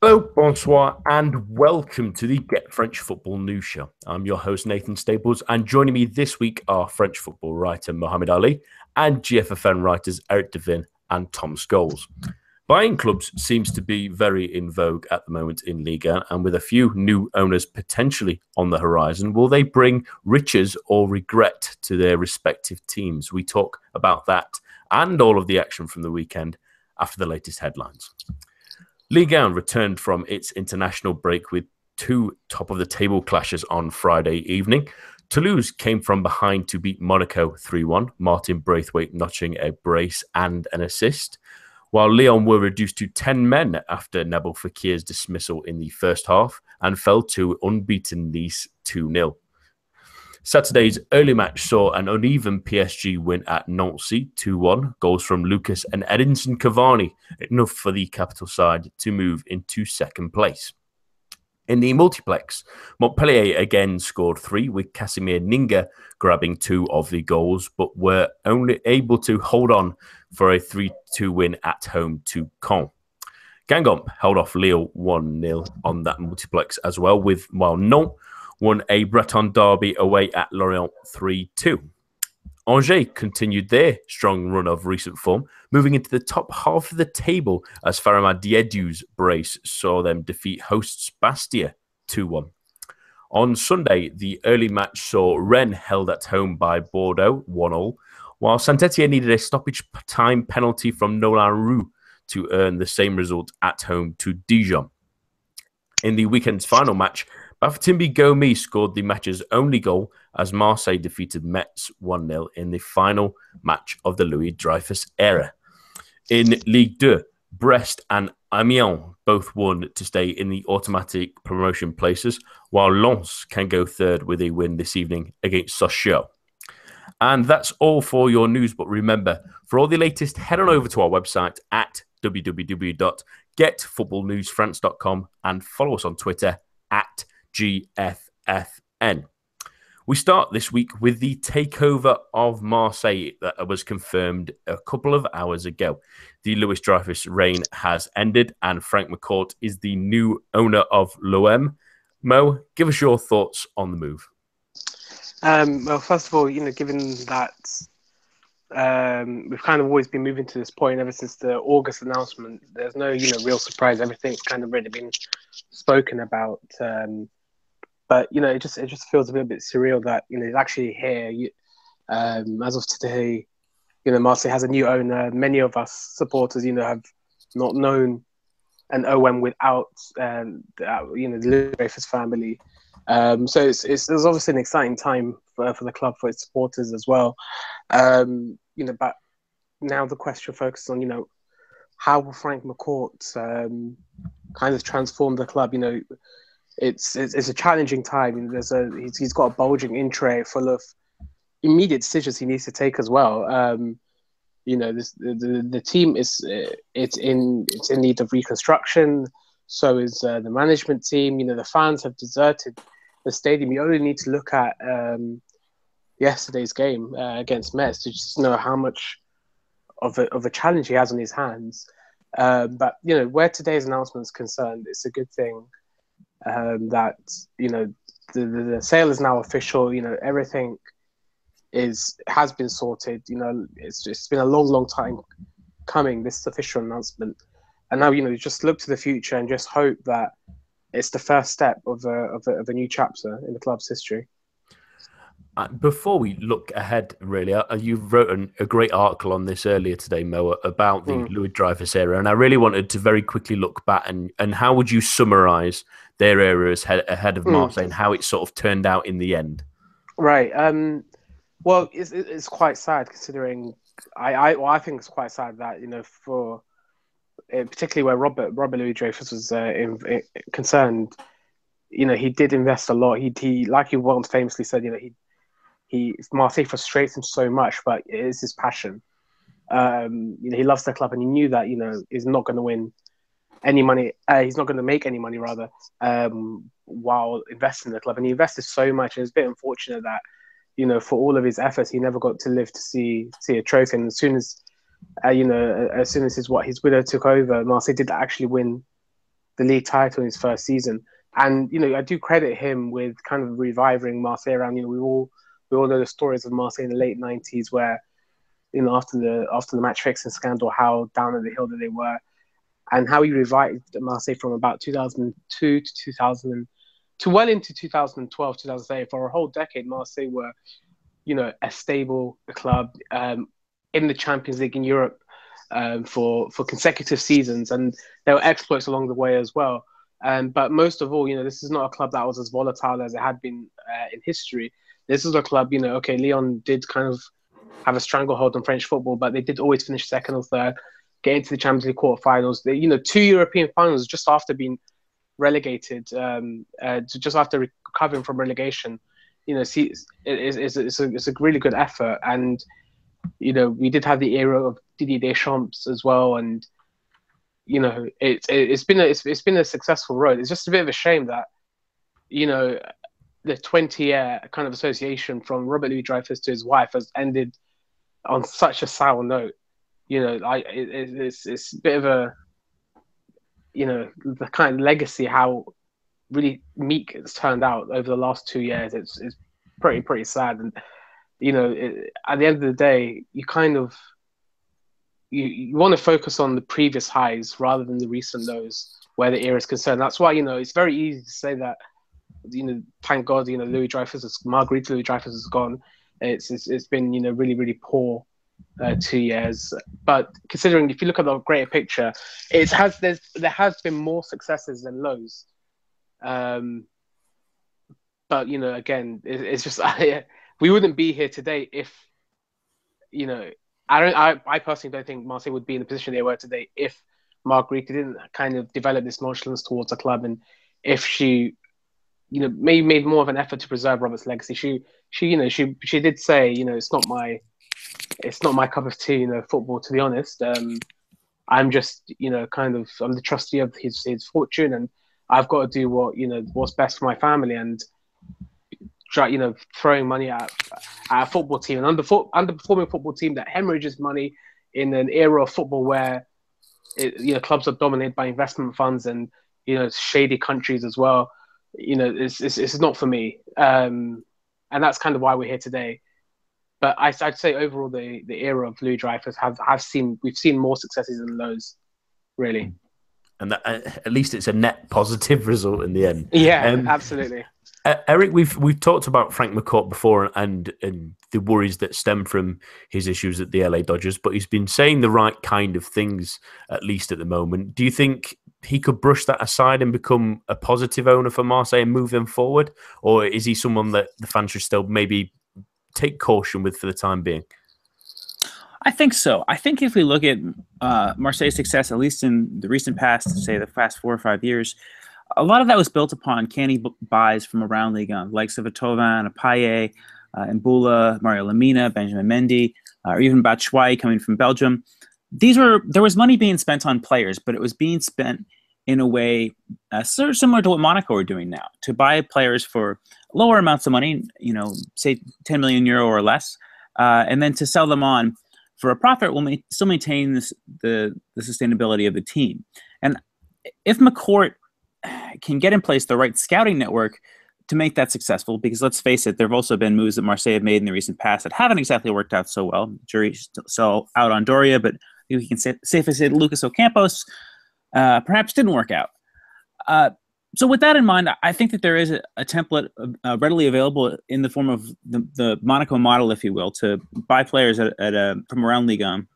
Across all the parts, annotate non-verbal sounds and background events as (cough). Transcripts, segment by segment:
Hello, bonsoir, and welcome to the Get French Football News Show. I'm your host, Nathan Staples, and joining me this week are French football writer Mohamed Ali and GFFN writers Eric Devin and Tom Scholes. Buying clubs seems to be very in vogue at the moment in Liga, and with a few new owners potentially on the horizon, will they bring riches or regret to their respective teams? We talk about that and all of the action from the weekend after the latest headlines. Ligue 1 returned from its international break with two top of the table clashes on Friday evening. Toulouse came from behind to beat Monaco 3 1, Martin Braithwaite notching a brace and an assist, while Lyon were reduced to 10 men after Nabil Fekir's dismissal in the first half and fell to unbeaten Nice 2 0. Saturday's early match saw an uneven PSG win at Nancy 2 1, goals from Lucas and Edinson Cavani, enough for the capital side to move into second place. In the multiplex, Montpellier again scored three, with Casimir Ninga grabbing two of the goals, but were only able to hold on for a 3 2 win at home to Caen. Guingamp held off Lille 1 0 on that multiplex as well, with while Nantes won a Breton derby away at Lorient 3 2. Angers continued their strong run of recent form, moving into the top half of the table as Famara Diédhiou's brace saw them defeat hosts Bastia 2 1. On Sunday, the early match saw Rennes held at home by Bordeaux 1 0, while Saint Etienne needed a stoppage time penalty from Nolan Roux to earn the same result at home to Dijon. In the weekend's final match, Bafétimbi Gomis scored the match's only goal as Marseille defeated Metz 1 0 in the final match of the Louis Dreyfus era. In Ligue 2, Brest and Amiens both won to stay in the automatic promotion places, while Lens can go third with a win this evening against Sochaux. And that's all for your news. But remember, for all the latest, head on over to our website at www.getfootballnewsfrance.com and follow us on Twitter at GFFN. We start this week with the takeover of Marseille that was confirmed a couple of hours ago. The Louis Dreyfus reign has ended, and Frank McCourt is the new owner of L'OM. Mo, give us your thoughts on the move. Um, well, first of all, you know, given that um, we've kind of always been moving to this point ever since the August announcement, there's no, you know, real surprise. Everything's kind of already been spoken about. Um, but you know, it just it just feels a little bit surreal that you know actually here. You, um, as of today, you know, Marseille has a new owner. Many of us supporters, you know, have not known an OM without um, you know the Dreyfus family. Um, so it's, it's, it's obviously an exciting time for, for the club for its supporters as well. Um, you know, but now the question focuses on you know how will Frank McCourt um, kind of transform the club? You know, it's it's, it's a challenging time. There's a he's, he's got a bulging in tray full of immediate decisions he needs to take as well. Um, you know, this, the, the, team is uh, it's in it's in need of reconstruction. So is uh, the management team. You know, the fans have deserted the stadium. You only need to look at um, yesterday's game uh, against Metz to just know how much of a of a challenge he has on his hands. Uh, but you know, where today's announcement is concerned, it's a good thing um, that you know the, the, the sale is now official. You know everything is has been sorted. You know it's it's been a long, long time coming. This official announcement, and now you know just look to the future and just hope that it's the first step of a of a, of a new chapter in the club's history. Uh, before we look ahead, really, uh, you wrote an, a great article on this earlier today, Moa, about the mm. Louis Dreyfus era, and I really wanted to very quickly look back and and how would you summarise their era as ahead of mm. Marseille and how it sort of turned out in the end? Right. Um, well, it's, it's quite sad considering I I, well, I think it's quite sad that you know for uh, particularly where Robert Robert Louis Dreyfus was uh, in, in, concerned, you know, he did invest a lot. He he like he once famously said, you know, he he Marseille frustrates him so much, but it is his passion. Um, you know, he loves the club, and he knew that you know he's not going to win any money. Uh, he's not going to make any money rather um, while investing in the club, and he invested so much. And it's a bit unfortunate that you know for all of his efforts, he never got to live to see see a trophy. And as soon as uh, you know, as soon as his what his widow took over, Marseille did actually win the league title in his first season. And you know, I do credit him with kind of reviving Marseille around. You know, we all we all know the stories of Marseille in the late '90s, where you know after the after the match fixing scandal, how down at the hill that they were, and how he revived Marseille from about 2002 to 2000 to well into 2012, 2008 for a whole decade. Marseille were, you know, a stable club um, in the Champions League in Europe um, for for consecutive seasons, and there were exploits along the way as well. Um, but most of all, you know, this is not a club that was as volatile as it had been uh, in history. This is a club, you know, okay, Lyon did kind of have a stranglehold on French football, but they did always finish second or third, get into the Champions League quarterfinals. They, you know, two European finals just after being relegated, um, uh, just after recovering from relegation. You know, see, it's, it's, it's, a, it's a really good effort. And, you know, we did have the era of Didier Deschamps as well. And, you know, it's it's been a, it's, it's been a successful road. It's just a bit of a shame that, you know, the 20 year kind of association from Robert Louis Dreyfus to his wife has ended on such a sour note. You know, I it, it's it's a bit of a you know the kind of legacy how really meek it's turned out over the last two years. It's it's pretty pretty sad, and you know it, at the end of the day, you kind of you, you want to focus on the previous highs rather than the recent lows where the era is concerned. That's why you know it's very easy to say that you know thank God you know Louis Dreyfus is Marguerite Louis Dreyfus is gone. It's, it's it's been you know really really poor uh, two years. But considering if you look at the greater picture, it has there's there has been more successes than lows. Um, but you know, again, it, it's just (laughs) we wouldn't be here today if you know. I don't. I, I personally don't think Marseille would be in the position they were today if Marguerite didn't kind of develop this nonchalance towards the club, and if she, you know, maybe made more of an effort to preserve Robert's legacy. She, she, you know, she she did say, you know, it's not my it's not my cup of tea, you know, football. To be honest, um, I'm just, you know, kind of, I'm the trustee of his his fortune, and I've got to do what you know what's best for my family, and try, you know, throwing money at, at a football team, an under, underperforming football team that hemorrhages money in an era of football where, it, you know, clubs are dominated by investment funds and you know shady countries as well. You know, it's it's, it's not for me, um, and that's kind of why we're here today but I, would say overall the, the era of Louis Dreyfus have have seen we've seen more successes than lows, really. And that, uh, at least it's a net positive (laughs) result in the end. Yeah, um, absolutely. Uh, Eric, we've we've talked about Frank McCourt before and and the worries that stem from his issues at the LA Dodgers, but he's been saying the right kind of things at least at the moment. Do you think he could brush that aside and become a positive owner for Marseille and move them forward, or is he someone that the fans should still maybe take caution with for the time being? I think so. I think if we look at uh, Marseille's success, at least in the recent past, say the past four or five years, a lot of that was built upon canny buys from around Ligue 1, likes of a Thauvin, a Payet, uh, Imbula, Mario Lemina, Benjamin Mendy, uh, or even Batshuayi coming from Belgium. These were there was money being spent on players, but it was being spent in a way uh, sort of similar to what Monaco are doing now to buy players for lower amounts of money, you know, say 10 million euro or less, uh, and then to sell them on for a profit will ma- still maintain this, the, the sustainability of the team. And if McCourt can get in place the right scouting network to make that successful, because let's face it, there have also been moves that Marseille have made in the recent past that haven't exactly worked out so well. Jury's still out on Doria, but we can say, safely say Lucas Ocampos uh, perhaps didn't work out. Uh, so with that in mind, I think that there is a, a template uh, readily available in the form of the, the, Monaco model, if you will, to buy players at, at a, from around Ligue 1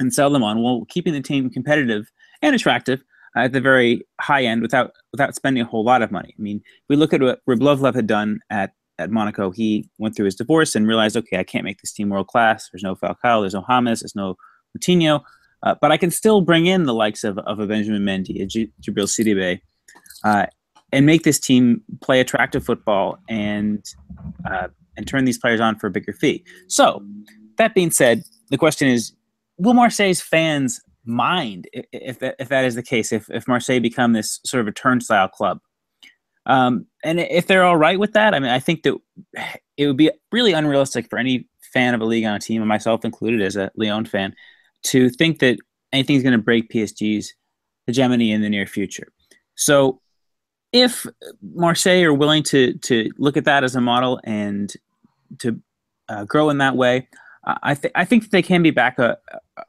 and sell them on, while keeping the team competitive and attractive at the very high end without without spending a whole lot of money. I mean, we look at what Rybolovlev had done at at Monaco. He went through his divorce and realized, okay, I can't make this team world class. There's no Falcao, there's no James, there's no Moutinho. Uh, but I can still bring in the likes of, of a Benjamin Mendy, a J- Djibril Sidibe, uh, and make this team play attractive football and uh, and turn these players on for a bigger fee. So, that being said, the question is, will Marseille's fans mind if, if that is the case? If if Marseille become this sort of a turnstile club, um, and if they're all right with that, I mean, I think that it would be really unrealistic for any fan of a league on a team, and myself included as a Lyon fan, to think that anything's going to break PSG's hegemony in the near future. So if Marseille are willing to to look at that as a model and to uh, grow in that way, I think I think they can be back uh,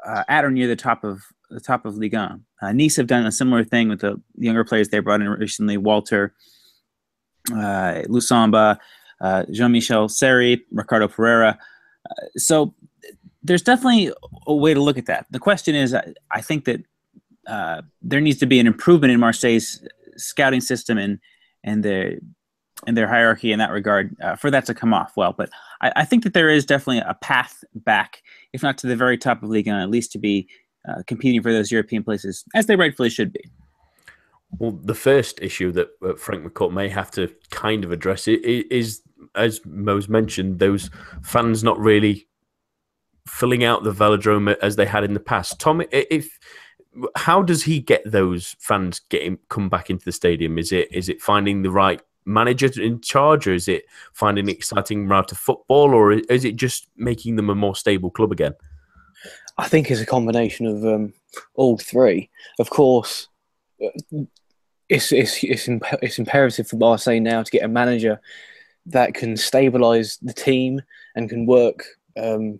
uh, at or near the top of the top of Ligue 1. Uh, nice have done a similar thing with the younger players they brought in recently: Walter, uh, Lusamba, uh, Jean-Michel Seri, Ricardo Pereira. So there's definitely a way to look at that. The question is, I think that there needs to be an improvement in Marseille's scouting system and and the and their hierarchy in that regard uh, for that to come off well. But I, I, think that there is definitely a path back, if not to the very top of league, and at least to be uh, competing for those European places as they rightfully should be. Well, the first issue that uh, Frank McCourt may have to kind of address is, as Mo's mentioned, those fans not really filling out the velodrome as they had in the past. Tom, if how does he get those fans getting come back into the stadium? Is it is it finding the right manager in charge, or is it finding an exciting route of football, or is it just making them a more stable club again? I think it's a combination of um, all three. Of course, it's it's it's, imp- it's imperative for Marseille now to get a manager that can stabilize the team and can work um,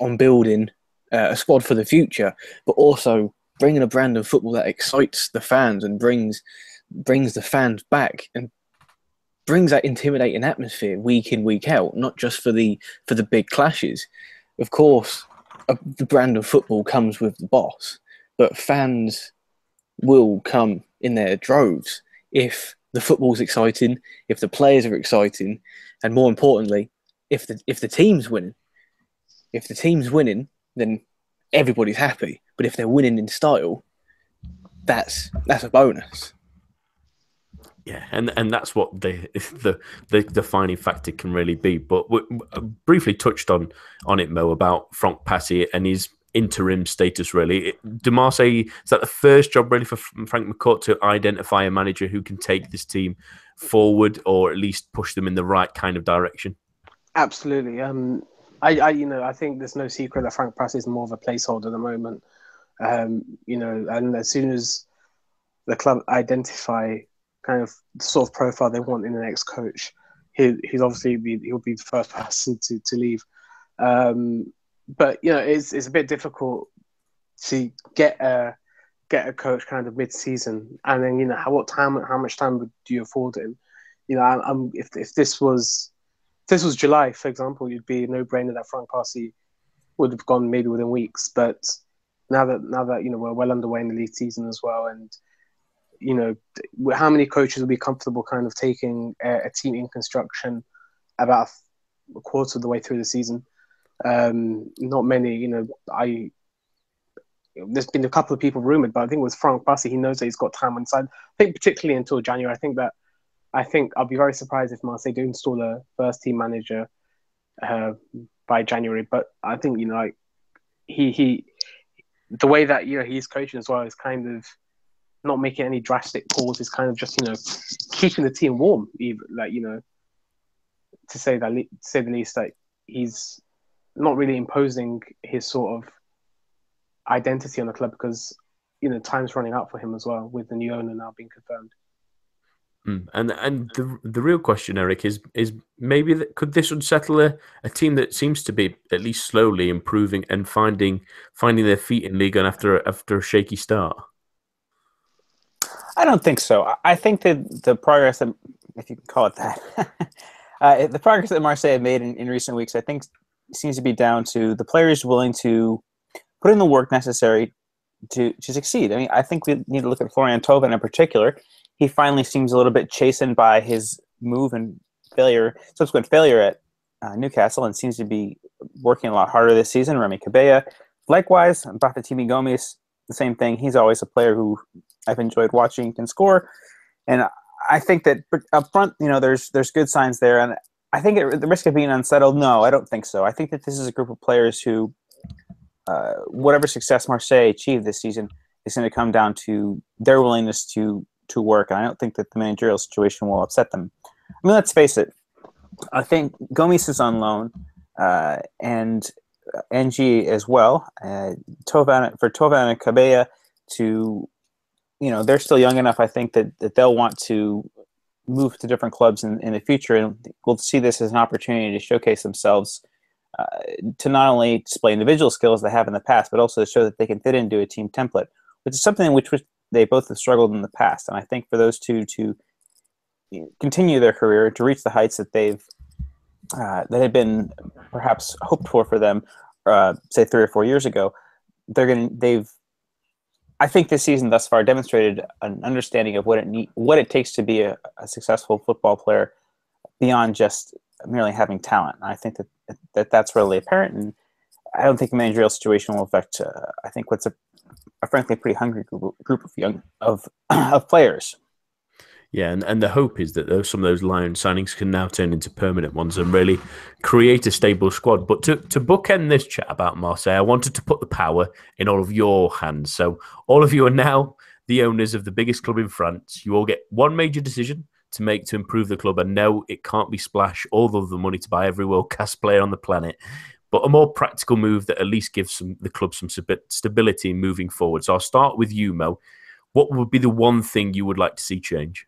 on building uh, a squad for the future, but also bringing a brand of football that excites the fans and brings brings the fans back and brings that intimidating atmosphere week in week out not just for the for the big clashes. Of course a, the brand of football comes with the boss but fans will come in their droves if the football's exciting if the players are exciting and more importantly if the if the team's winning if the team's winning then everybody's happy but if they're winning in style, that's that's a bonus. Yeah, and and that's what the (laughs) the the defining factor can really be. But we briefly touched on on it, Mo, about Franck Passi and his interim status. Really, De Marseille is that the first job really for Frank McCourt to identify a manager who can take this team forward, or at least push them in the right kind of direction. Absolutely. Um, I, I you know I think there's no secret that Franck Passi is more of a placeholder at the moment. Um, you know, and as soon as the club identify kind of the sort of profile they want in the next coach, he, he's obviously be, he'll be the first (laughs) person to to leave. Um, but you know, it's it's a bit difficult to get a get a coach kind of mid season, and then you know how what time how much time would do you afford him? You know, I, am if if this was this was July, for example, you'd be no brainer that Franck Passi would have gone maybe within weeks, but now that now that you know we're well underway in the league season as well, and you know how many coaches will be comfortable kind of taking a, a team in construction about a quarter of the way through the season? Um, not many. You know, I there's been a couple of people rumored, but I think with Franck Passi, he knows that he's got time on side. I think particularly until January. I think that I think I'll be very surprised if Marseille do install a first team manager uh, by January. But I think you know, like he he the way that you know he's coaching as well is kind of not making any drastic calls. Is kind of just you know keeping the team warm. Even like you know to say that to say the least, that he's not really imposing his sort of identity on the club because you know time's running out for him as well with the new owner now being confirmed. Mm. And and the the real question, Eric, is is maybe that could this unsettle a, a team that seems to be at least slowly improving and finding finding their feet in league and after after a shaky start. I don't think so. I think that the progress that, if you can call it that, (laughs) uh, the progress that Marseille have made in, in recent weeks, I think, seems to be down to the players willing to put in the work necessary to to succeed. I mean, I think we need to look at Florian Thauvin in particular he finally seems a little bit chastened by his move and failure, subsequent failure at uh, Newcastle, and seems to be working a lot harder this season. Remy Cabella, likewise, Bafétimbi Gomis, the same thing. He's always a player who I've enjoyed watching can score, and I think that up front, you know, there's there's good signs there, and I think it, the risk of being unsettled. No, I don't think so. I think that this is a group of players who, uh, whatever success Marseille achieved this season, is going to come down to their willingness to to work, and I don't think that the managerial situation will upset them. I mean, let's face it. I think Gomis is on loan, uh, and N'Jie as well. Uh, Thauvin, for Thauvin and Cabella to you know they're still young enough. I think that, that they'll want to move to different clubs in, in the future, and we'll see this as an opportunity to showcase themselves uh, to not only display individual skills they have in the past, but also to show that they can fit into a team template, which is something which which they both have struggled in the past. And I think for those two to continue their career to reach the heights that they've uh, that had been perhaps hoped for for them, uh, say three or four years ago, they're going to they've. I think this season thus far demonstrated an understanding of what it need, what it takes to be a, a successful football player beyond just merely having talent. I think that that that's readily apparent, and I don't think the managerial situation will affect. Uh, I think what's a, a, frankly pretty hungry group, group of young of (clears throat) of players. Yeah, and, and the hope is that those, some of those Lion signings can now turn into permanent ones and really create a stable squad. But to, to bookend this chat about Marseille, I wanted to put the power in all of your hands. So all of you are now the owners of the biggest club in France. You all get one major decision to make to improve the club. And no, it can't be splash all of the money to buy every world class player on the planet, but a more practical move that at least gives some, the club some stability moving forward. So I'll start with you, Mo. What would be the one thing you would like to see change?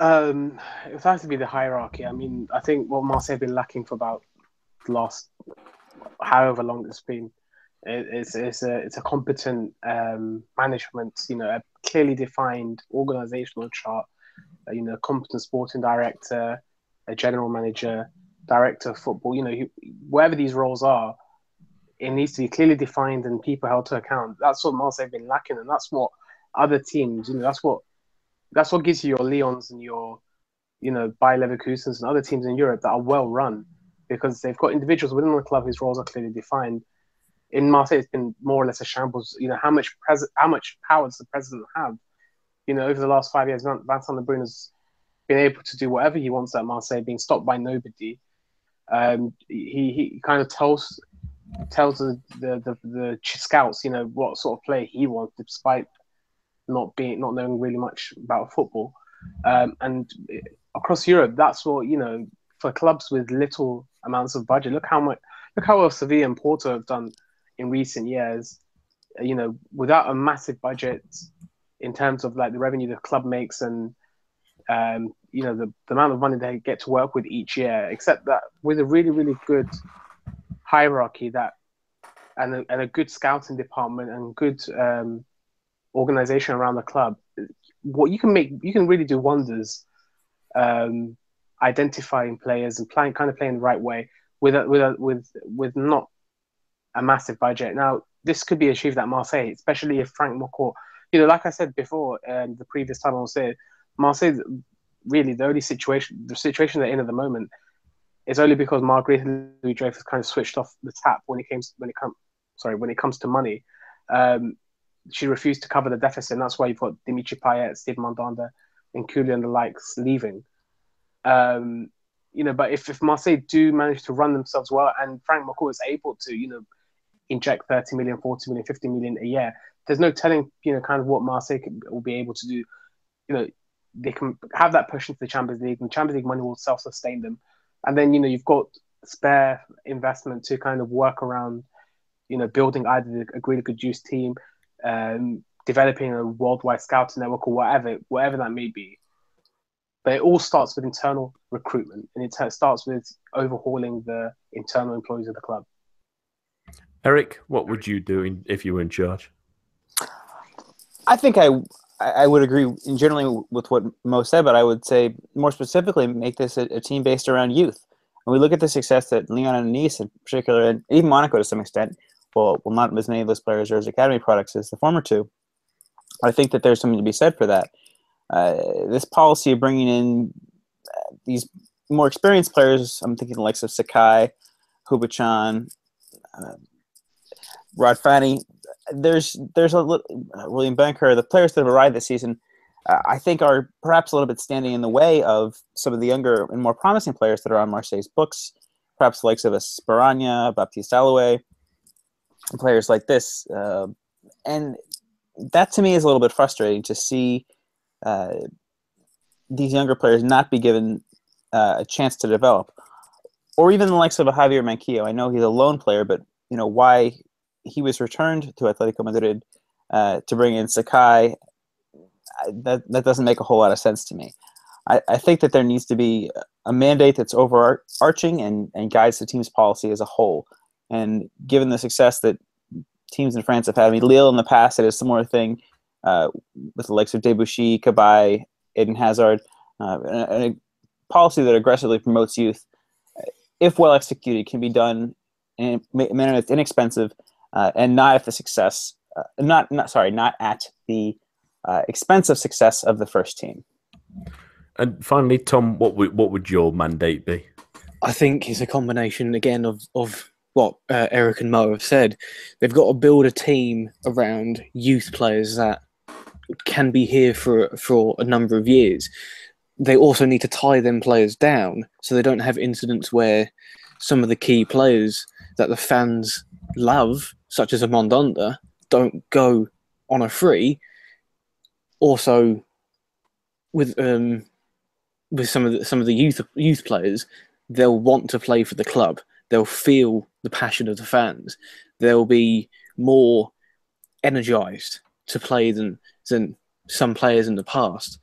Um, it has to be the hierarchy. I mean, I think what Marseille have been lacking for about the last however long it's been, it, it's it's a it's a competent um, management. You know, a clearly defined organizational chart. You know, competent sporting director, a general manager, director of football. You know, wherever these roles are, it needs to be clearly defined and people held to account. That's what Marseille have been lacking, and that's what other teams. You know, that's what that's what gives you your Lyons and your, you know, Bayer Leverkusens and other teams in Europe that are well run because they've got individuals within the club whose roles are clearly defined. In Marseille, it's been more or less a shambles. You know, how much pres- how much power does the president have? You know, over the last five years, Vincent Labrune has been able to do whatever he wants at Marseille, being stopped by nobody. Um, he, he kind of tells tells the, the, the, the scouts, you know, what sort of player he wants, despite not being not knowing really much about football. Um, and across Europe, that's what you know for clubs with little amounts of budget. Look how much look how well Sevilla and Porto have done in recent years. You know, without a massive budget in terms of like the revenue the club makes and um, you know the, the amount of money they get to work with each year. Except that with a really really good hierarchy that and a, and a good scouting department and good um, organization around the club, what you can make, you can really do wonders, um, identifying players and playing, kind of playing the right way with a, with a, with with not a massive budget. Now, this could be achieved at Marseille, especially if Frank McCourt, you know, like I said before, um, the previous time I was there, Marseille, really the only situation, the situation they're in at the moment is only because Marguerite Louis Dreyfus kind of switched off the tap when it comes when it comes sorry when it comes to money. Um, she refused to cover the deficit. And that's why you've got Dimitri Payet, Steve Mandanda, and Nkoulou and the likes leaving. Um, you know, but if, if Marseille do manage to run themselves well and Frank McCourt is able to, you know, inject 30 million, 40 million, 50 million a year, there's no telling, you know, kind of what Marseille will be able to do. You know, they can have that push into the Champions League, and Champions League money will self sustain them. And then, you know, you've got spare investment to kind of work around, you know, building either a really good youth team, um, developing a worldwide scouting network or whatever, whatever that may be. But it all starts with internal recruitment, and it starts with overhauling the internal employees of the club. Eric, what would you do if you were in charge? I think I I would agree generally with what Mo said, but I would say more specifically make this a, a team based around youth. When we look at the success that Lyon and Nice, in particular, and even Monaco to some extent, well, well, not as many of those players are as academy products as the former two. I think that there's something to be said for that. Uh, this policy of bringing in uh, these more experienced players, I'm thinking the likes of Sakai, Hubočan, uh, Rod Fanni. There's there's a little, uh, William Vainqueur. The players that have arrived this season, uh, I think, are perhaps a little bit standing in the way of some of the younger and more promising players that are on Marseille's books. Perhaps the likes of a Baptiste Aloé players like this. Uh, and that to me is a little bit frustrating to see uh, these younger players not be given uh, a chance to develop. Or even the likes of a Javier Manquillo. I know he's a lone player, but you know why he was returned to Atletico Madrid uh, to bring in Sakai, that that doesn't make a whole lot of sense to me. I, I think that there needs to be a mandate that's overarching and, and guides the team's policy as a whole. And given the success that teams in France have had, I mean, Lille in the past had a similar thing uh, with the likes of Debuchy, Cabaye, Eden Hazard, uh, a, a policy that aggressively promotes youth, if well executed, can be done in a manner that's inexpensive uh, and not at the success, uh, not not sorry, not at the uh, expensive success of the first team. And finally, Tom, what would what would your mandate be? I think it's a combination again of of what uh, Eric and Mo have said. They've got to build a team around youth players that can be here for for a number of years. They also need to tie them players down so they don't have incidents where some of the key players that the fans love, such as a Mandanda, don't go on a free. Also, with um, with some of the, some of the youth youth players, they'll want to play for the club. They'll feel the passion of the fans. They'll be more energized to play than than some players in the past.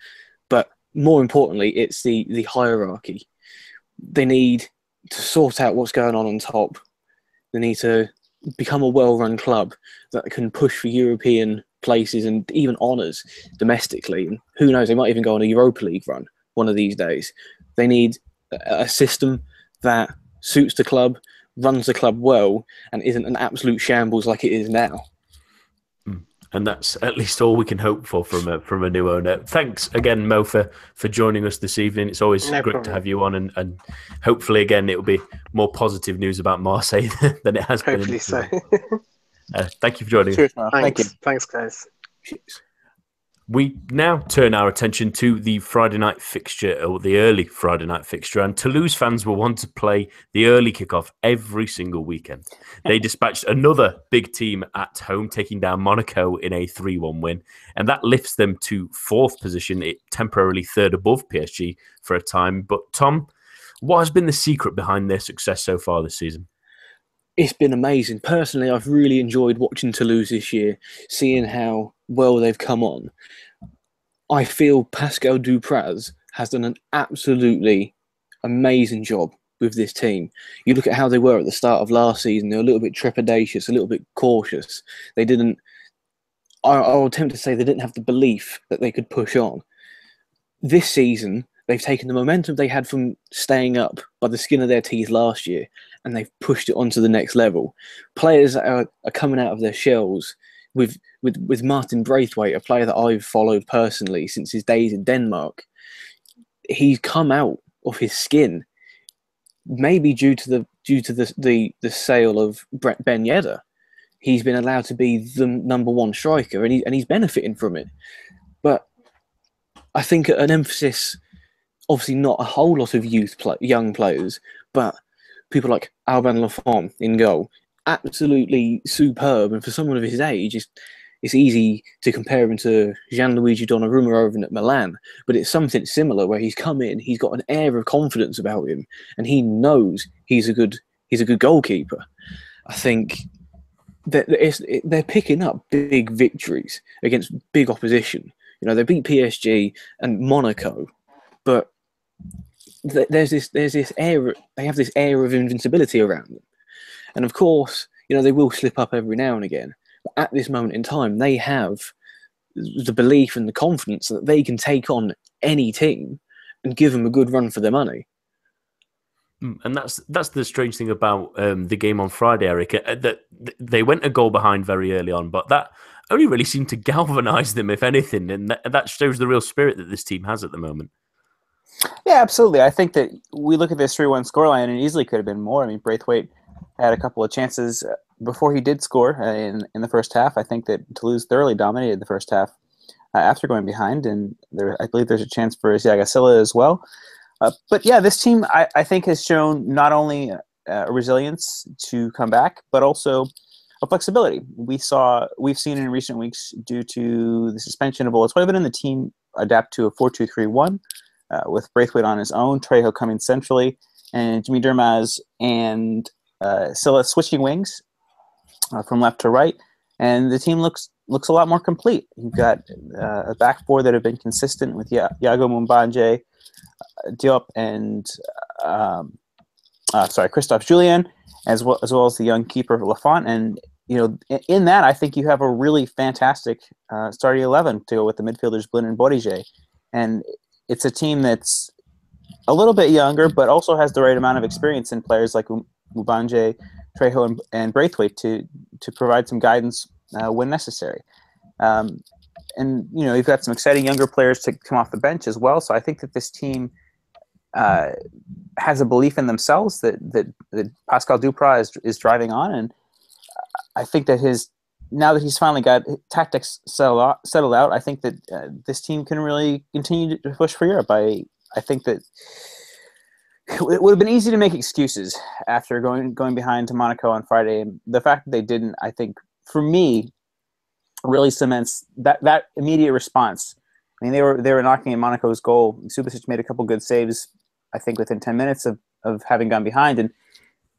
But more importantly, it's the the hierarchy. They need to sort out what's going on on top. They need to become a well-run club that can push for European places and even honours domestically. And who knows, they might even go on a Europa League run one of these days. They need a system that suits the club, runs the club well, and isn't an absolute shambles like it is now. And that's at least all we can hope for from a from a new owner. Thanks again, Mo, for, for joining us this evening. It's always no great problem. to have you on, and, and hopefully, again, it will be more positive news about Marseille (laughs) than it has hopefully been. Hopefully so. uh, thank you for joining. Cheers, Thanks. Thank you. Thanks, guys. Cheers. We now turn our attention to the Friday night fixture, or the early Friday night fixture, and Toulouse fans will want to play the early kickoff every single weekend. They (laughs) dispatched another big team at home, taking down Monaco in a 3 1 win, and that lifts them to fourth position, it temporarily third above PSG for a time. But, Tom, what has been the secret behind their success so far this season? It's been amazing. Personally, I've really enjoyed watching Toulouse this year, seeing how well they've come on. I feel Pascal Dupraz has done an absolutely amazing job with this team. You look at how they were at the start of last season, they were a little bit trepidatious, a little bit cautious. They didn't, I'll attempt to say they didn't have the belief that they could push on. This season, they've taken the momentum they had from staying up by the skin of their teeth last year and they've pushed it onto the next level. Players are, are coming out of their shells with with with Martin Braithwaite, a player that I've followed personally since his days in Denmark, he's come out of his skin, maybe due to the due to the the, the sale of Brett Ben Yedder. He's been allowed to be the number one striker, and he and he's benefiting from it. But I think an emphasis, obviously, not a whole lot of youth play, young players, but people like Alban Lafont in goal, absolutely superb. And for someone of his age, it's, it's easy to compare him to Gianluigi Donnarumma over at Milan, but it's something similar where he's come in, he's got an air of confidence about him, and he knows he's a good he's a good goalkeeper. I think that they're picking up big victories against big opposition. You know, they beat PSG and Monaco, there's this there's this air they have this air of invincibility around them and of course, you know, they will slip up every now and again. But at this moment in time, they have the belief and the confidence that they can take on any team and give them a good run for their money. Mm, and that's that's the strange thing about um, the game on Friday, Eric. Uh, that they went a goal behind very early on, but that only really seemed to (laughs) galvanise them, if anything, and that, that shows the real spirit that this team has at the moment. Yeah, absolutely. I think that we look at this three-one scoreline, and it easily could have been more. I mean, Braithwaite had a couple of chances uh, before he did score uh, in in the first half. I think that Toulouse thoroughly dominated the first half uh, after going behind, and there I believe there's a chance for Issiaga as well. Uh, but yeah, this team I, I think has shown not only uh, resilience to come back, but also a flexibility. We saw we've seen in recent weeks due to the suspension of Ola Toivonen, the team adapt to a 4-2-3-1 uh, with Braithwaite on his own, Trejo coming centrally, and Jimmy Durmaz and uh, Sylla switching wings uh, from left to right, and the team looks looks a lot more complete. You've got uh, a back four that have been consistent with Yago Moubandje, uh, Diop, and um, uh, sorry, Christophe Jullien, as well as well as the young keeper Lafont. And you know, in, in that, I think you have a really fantastic uh, starting eleven to go with the midfielders Blin and Bodiger. And it's a team that's a little bit younger, but also has the right amount of experience in players like Moubandje, Trejo, and, and Braithwaite to to provide some guidance uh, when necessary. Um, and you know, you've got some exciting younger players to come off the bench as well. So I think that this team uh, has a belief in themselves that that, that Pascal Dupraz is, is driving on, and I think that his now that he's finally got tactics settled out, settled out I think that uh, this team can really continue to push for Europe. I I think that it would have been easy to make excuses after going going behind to Monaco on Friday, and the fact that they didn't, I think, for me, really cements that that immediate response. I mean, they were they were knocking at Monaco's goal. Subasic made a couple good saves, I think, within ten minutes of of having gone behind, and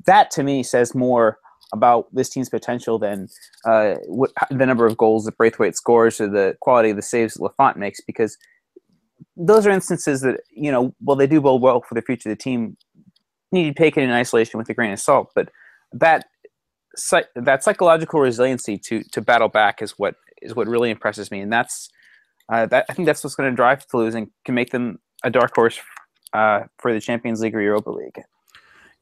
that to me says more about this team's potential than uh, what, the number of goals that Braithwaite scores or the quality of the saves that Lafont makes, because those are instances that you know, well, they do bode well for the future of the team. Need to take it in isolation with a grain of salt, but that that psychological resiliency to to battle back is what is what really impresses me, and that's uh, that I think that's what's going to drive Toulouse and can make them a dark horse uh, for the Champions League or Europa League.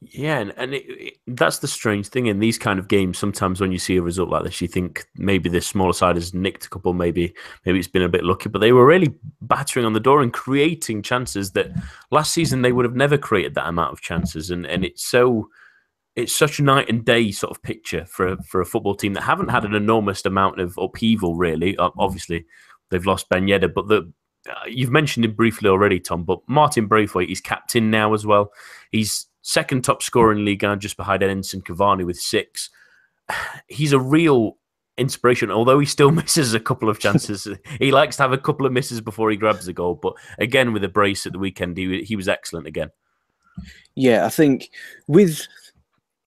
Yeah, and, and it, it, that's the strange thing in these kind of games. Sometimes when you see a result like this, you think maybe this smaller side has nicked a couple, maybe maybe it's been a bit lucky, but they were really battering on the door and creating chances that last season they would have never created that amount of chances. And and it's so it's such a night and day sort of picture for a, for a football team that haven't had an enormous amount of upheaval. Really, obviously they've lost Ben Yedder, but the uh, you've mentioned him briefly already, Tom. But Martin Braithwaite, he's captain now as well. He's second top scorer in Ligue 1, just behind Edinson Cavani with six. (sighs) He's a real inspiration, although he still (laughs) misses a couple of chances. he likes to have a couple of misses before he grabs the goal. But again, with a brace at the weekend, he, he was excellent again. Yeah, I think with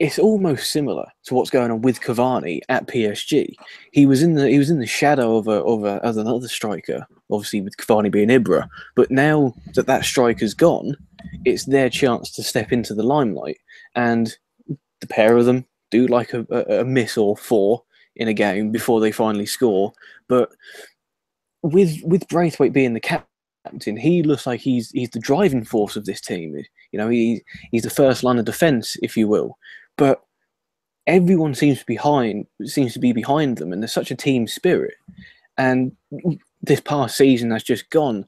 it's almost similar to what's going on with Cavani at PSG. He was in the he was in the shadow of a of, a, another striker, obviously with Cavani being Ibra. But now that that striker's gone, it's their chance to step into the limelight. And the pair of them do like a, a, a miss or four in a game before they finally score. But with with Braithwaite being the captain, he looks like he's he's the driving force of this team. You know, he he's the first line of defence, if you will. But everyone seems to be behind seems to be behind them, and there's such a team spirit. And this past season that's just gone,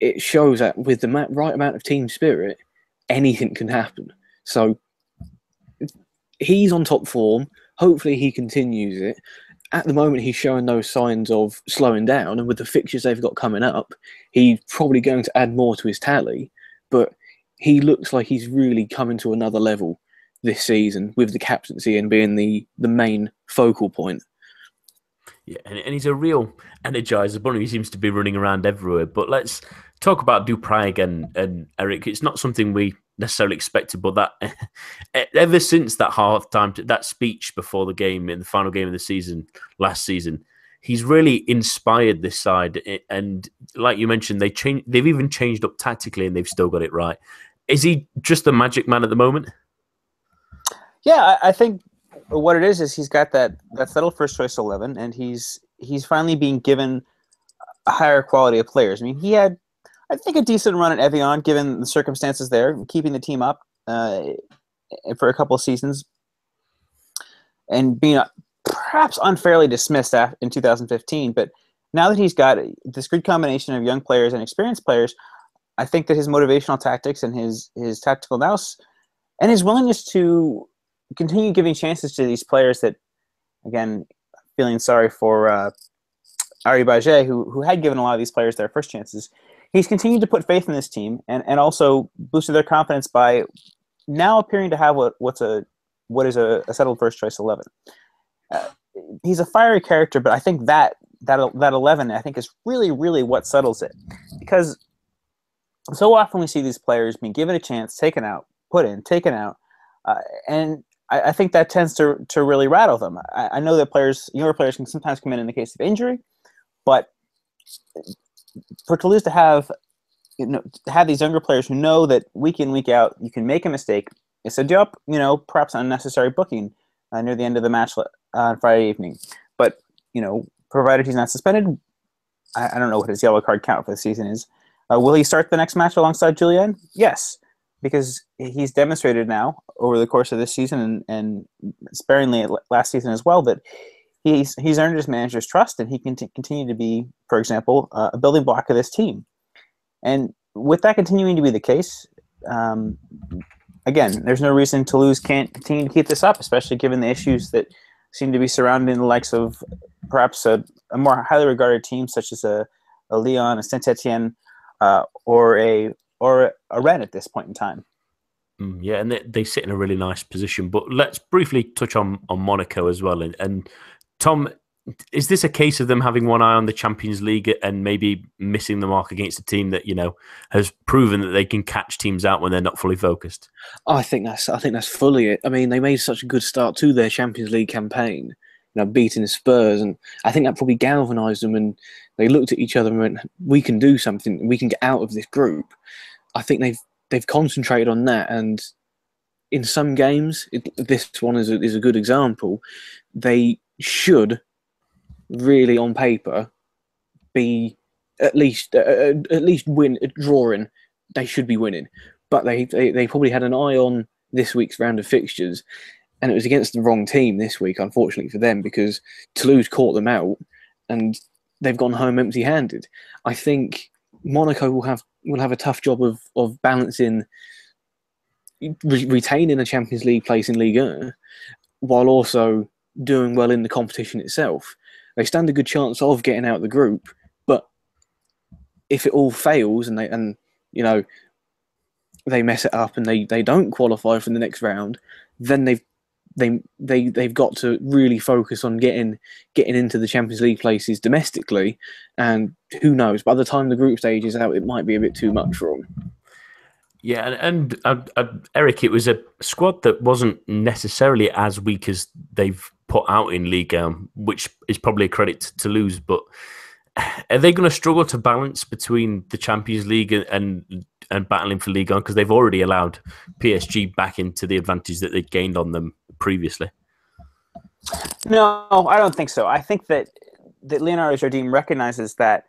it shows that with the right amount of team spirit, anything can happen. So he's on top form. Hopefully, he continues it. At the moment, he's showing no signs of slowing down, and with the fixtures they've got coming up, he's probably going to add more to his tally. But he looks like he's really coming to another level this season with the captaincy and being the the main focal point. Yeah, and, and he's a real energizer bunny. He seems to be running around everywhere. But let's talk about Dupraz again, and Eric. It's not something we necessarily expected, but that (laughs) ever since that half time, that speech before the game in the final game of the season last season, he's really inspired this side. And like you mentioned, they change. They've even changed up tactically, and they've still got it right. Is he just the magic man at the moment? Yeah, I, I think what it is is he's got that that settled first choice eleven, and he's he's finally being given a higher quality of players. I mean, he had I think a decent run at Evian given the circumstances there, keeping the team up uh, for a couple of seasons, and being uh, perhaps unfairly dismissed in 2015. But now that he's got this good combination of young players and experienced players, I think that his motivational tactics and his his tactical nous and his willingness to continue giving chances to these players that, again, feeling sorry for uh, Arribagé, who, who had given a lot of these players their first chances. He's continued to put faith in this team and, and also boosted their confidence by now appearing to have what, what's a what is a, a settled first choice 11. Uh, he's a fiery character, but I think that that that 11 I think is really really what settles it because so often we see these players being given a chance, taken out, put in, taken out, uh, and I, I, think that tends to to really rattle them. I, I know that players, younger players, can sometimes come in in the case of injury, but for Toulouse to have you know have these younger players who know that week in week out you can make a mistake. It's a job, you know, perhaps unnecessary booking uh, near the end of the match uh, on Friday evening, but you know, provided he's not suspended, I, I don't know what his yellow card count for the season is. Uh, will he start the next match alongside Jullien? Yes, because he's demonstrated now over the course of this season and, and sparingly last season as well that he's he's earned his manager's trust and he can t- continue to be, for example, uh, a building block of this team. And with that continuing to be the case, um, again, there's no reason Toulouse can't continue to keep this up, especially given the issues that seem to be surrounding the likes of perhaps a, a more highly regarded team such as a, a Lyon, a Saint Etienne, uh, or a or a Rennes at this point in time. Mm, yeah, and they, they sit in a really nice position. But let's briefly touch on on Monaco as well. And, and Tom, is this a case of them having one eye on the Champions League and maybe missing the mark against a team that you know has proven that they can catch teams out when they're not fully focused? I think that's I think that's fully it. I mean, they made such a good start to their Champions League campaign, you know, beating Spurs, and I think that probably galvanised them, and they looked at each other and went, "We can do something. We can get out of this group." I think they've they've concentrated on that, and in some games, it, this one is a, is a good example. They should really, on paper, be at least uh, uh, at least win drawing. They should be winning, but they, they they probably had an eye on this week's round of fixtures, and it was against the wrong team this week, unfortunately for them, because Toulouse caught them out, and they've gone home empty-handed. I think Monaco will have will have a tough job of of balancing re- retaining a Champions League place in Ligue 1 while also doing well in the competition itself. They stand a good chance of getting out of the group, but if it all fails and they and you know they mess it up and they, they don't qualify for the next round, then they've they they they've got to really focus on getting getting into the Champions League places domestically, and who knows? By the time the group stage is out, it might be a bit too much for them. Yeah, and, and uh, uh, Eric, it was a squad that wasn't necessarily as weak as they've put out in League, um, which is probably a credit to Toulouse. But (sighs) are they going to struggle to balance between the Champions League and and, and battling for Ligue 1 because they've already allowed PSG back into the advantage that they gained on them previously? No, I don't think so. I think that that Leonardo Jardim recognizes that.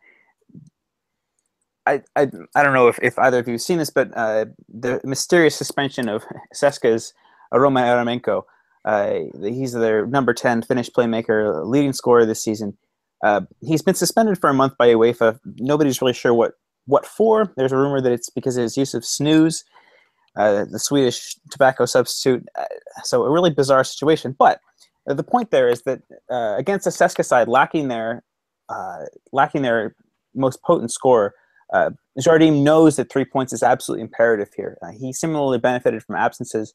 I, I, I don't know if, if either of you have seen this, but uh, the mysterious suspension of (laughs) CSKA's Roman Eremenko. Uh, he's their number 10 Finnish playmaker, leading scorer this season. Uh, he's been suspended for a month by UEFA. Nobody's really sure what, what for. There's a rumor that it's because of his use of snus, uh, the Swedish tobacco substitute. Uh, so a really bizarre situation. But the point there is that uh, against the CSKA side, lacking their lacking their most potent scorer, uh, Jardim knows that three points is absolutely imperative here. Uh, he similarly benefited from absences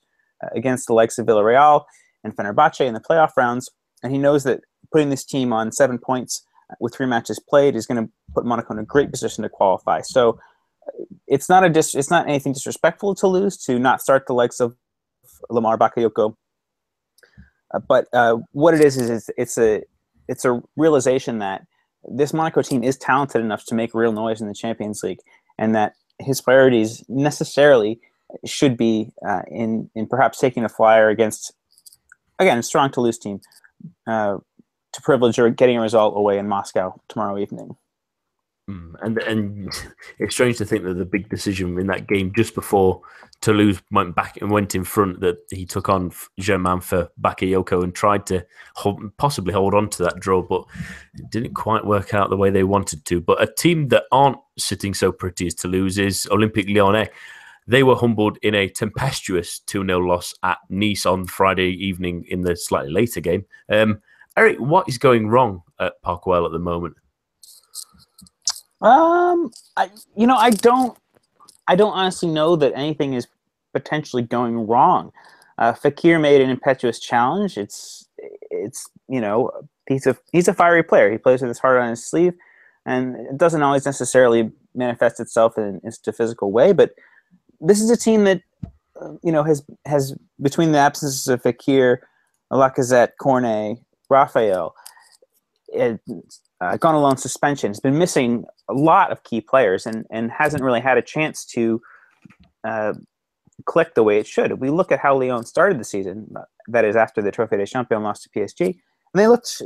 against the likes of Villarreal and Fenerbahce in the playoff rounds, and he knows that putting this team on seven points with three matches played is going to put Monaco in a great position to qualify. So it's not a dis- it's not anything disrespectful to lose to not start the likes of Lemar Bakayoko. Uh, but uh, what it is is it's, it's a it's a realization that this Monaco team is talented enough to make real noise in the Champions League, and that his priorities necessarily should be uh, in in perhaps taking a flyer against again a strong Toulouse team uh, to privilege or getting a result away in Moscow tomorrow evening. And and it's strange to think that the big decision in that game just before Toulouse went back and went in front that he took on Germain for Bakayoko and tried to hold, possibly hold on to that draw, but it didn't quite work out the way they wanted to. But a team that aren't sitting so pretty as Toulouse is Olympique Lyonnais. They were humbled in a tempestuous 2 0 loss at Nice on Friday evening in the slightly later game. Um, Eric, what is going wrong at Parc OL at the moment? Um, I you know I don't I don't honestly know that anything is potentially going wrong. Uh, Fekir made an impetuous challenge. It's it's you know he's a he's a fiery player. He plays with his heart on his sleeve, and it doesn't always necessarily manifest itself in, in a physical way. But this is a team that you know, has has between the absences of Fekir, Lacazette, Cornet, Rafael, it, uh, Gonalons suspension, has been missing a lot of key players and, and hasn't really had a chance to uh, click the way it should. We look at how Lyon started the season, that is after the Trophée des Champions lost to PSG, and they looked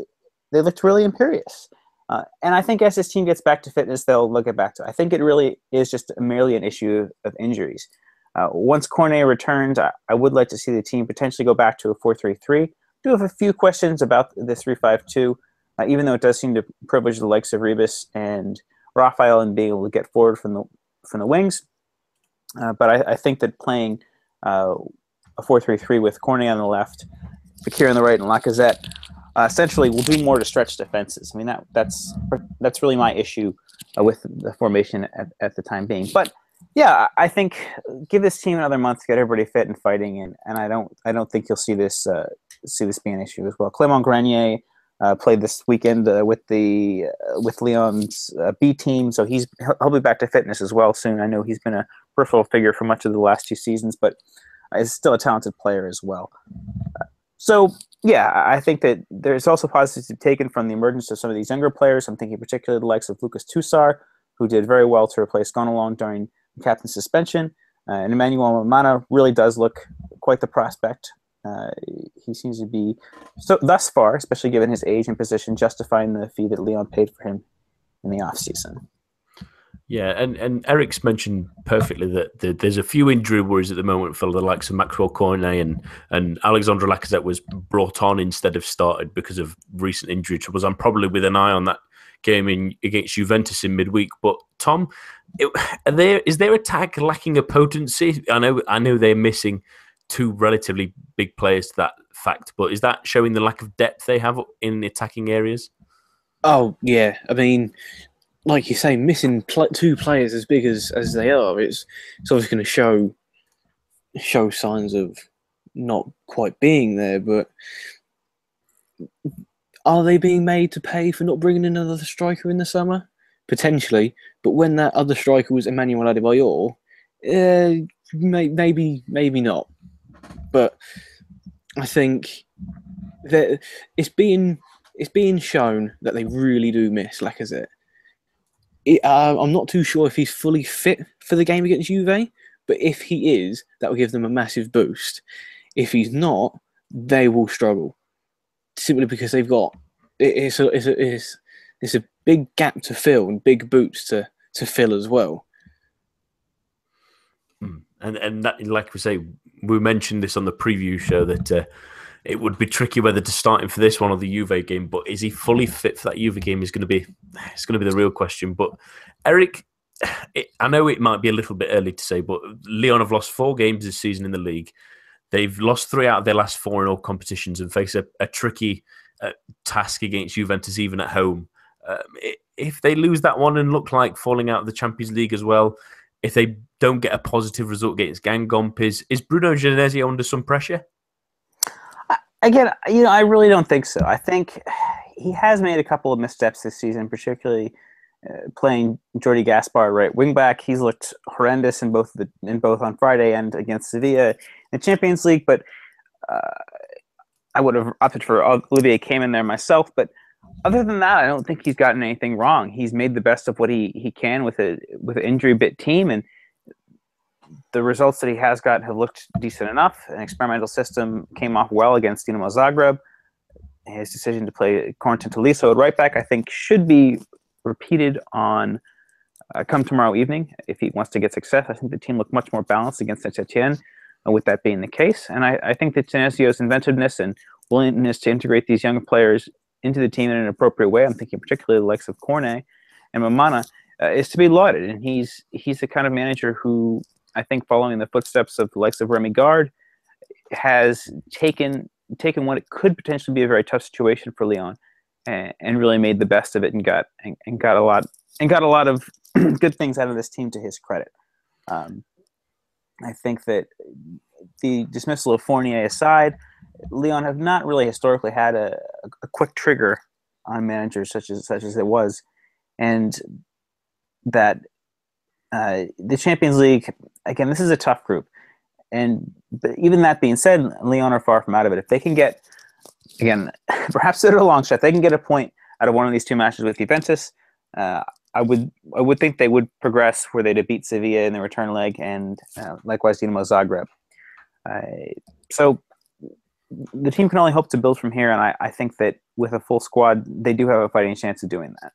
they looked really imperious. Uh, and I think as this team gets back to fitness, they'll look it back to. I think it really is just merely an issue of injuries. Uh, once Cornet returns, I, I, would like to see the team potentially go back to a 4-3-3. Do have a few questions about the 3-5-2, uh, even though it does seem to privilege the likes of Rybus and Rafael and being able to get forward from the from the wings. Uh, but I, I, think that playing uh, a 4-3-3 with Cornet on the left, Fekir on the right, and Lacazette uh, essentially will do more to stretch defenses. I mean that that's that's really my issue uh, with the formation at, at the time being. But yeah, I think give this team another month to get everybody fit and fighting, and, and I don't I don't think you'll see this uh, see this being an issue as well. Clement Grenier uh, played this weekend uh, with the uh, with Lyon's uh, B team, so he's he'll be back to fitness as well soon. I know he's been a peripheral figure for much of the last two seasons, but is still a talented player as well. so yeah, I think that there's also positives to be taken from the emergence of some of these younger players. I'm thinking particularly the likes of Lucas Tousart, who did very well to replace Gonalons during captain's suspension. Uh, and Emmanuel Mamana really does look quite the prospect. Uh, he seems to be, so thus far, especially given his age and position, justifying the fee that Lyon paid for him in the offseason. Yeah, and, and Eric's mentioned perfectly that the, there's a few injury worries at the moment for the likes of Maxwel Cornet and, and Alexandre Lacazette was brought on instead of started because of recent injury troubles. I'm probably with an eye on that game in against Juventus in midweek. But Tom, it, there is there a tag lacking a potency? I know I know they're missing two relatively big players to that fact, but is that showing the lack of depth they have in the attacking areas? Oh yeah, I mean like you say, missing pl- two players as big as, as they are, it's it's obviously going to show show signs of not quite being there. But are they being made to pay for not bringing in another striker in the summer? Potentially, but when that other striker was Emmanuel Adebayor, uh, may, maybe maybe not. But I think that it's being it's being shown that they really do miss Lacazette it, uh, I'm not too sure if he's fully fit for the game against Juve, but if he is, that will give them a massive boost. If he's not, they will struggle simply because they've got it's a it's a it's, it's a big gap to fill and big boots to to fill as well. Hmm. And and that, like we say, we mentioned this on the preview show that uh, it would be tricky whether to start him for this one or the Juve game. But is he fully fit for that Juve game? Is going to be it's going to be the real question. But Eric, it, I know it might be a little bit early to say, but Lyon have lost four games this season in the league. They've lost three out of their last four in all competitions and face a, a tricky uh, task against Juventus even at home. Um, if they lose that one and look like falling out of the Champions League as well, if they don't get a positive result against Guingamp, is, is Bruno Genesio under some pressure? Again, you know, I really don't think so. I think he has made a couple of missteps this season, particularly uh, playing Jordy Gaspar right wingback. He's looked horrendous in both the in both on Friday and against Sevilla in the Champions League. But uh, I would have opted for Olivier Kemen there myself. But other than that, I don't think he's gotten anything wrong. He's made the best of what he, he can with a with an injury bit team, and the results that he has got have looked decent enough. An experimental system came off well against Dinamo Zagreb. His decision to play Corentin Tolisso at right back, I think, should be repeated on uh, come tomorrow evening if he wants to get success. I think the team looked much more balanced against Saint uh, with that being the case. And I, I think that Genesio's inventiveness and willingness to integrate these young players into the team in an appropriate way, I'm thinking particularly the likes of Cornet and Mamana, uh, is to be lauded. And he's he's the kind of manager who I think following the footsteps of the likes of Remy Garde, has taken taken what could potentially be a very tough situation for Lyon and, and really made the best of it and got and, and, got a lot and got a lot of (clears throat) good things out of this team to his credit. Um, I think that the dismissal of Fournier aside, Lyon have not really historically had a, a quick trigger on managers such as such as it was, and that uh, the Champions League again. This is a tough group, and but even that being said, Lyon are far from out of it. If they can get again, (laughs) perhaps they're a long shot, they can get a point out of one of these two matches with Juventus. Uh, I would I would think they would progress where they to beat Sevilla in the return leg and uh, likewise Dinamo Zagreb. So the team can only hope to build from here, and I, I think that with a full squad, they do have a fighting chance of doing that.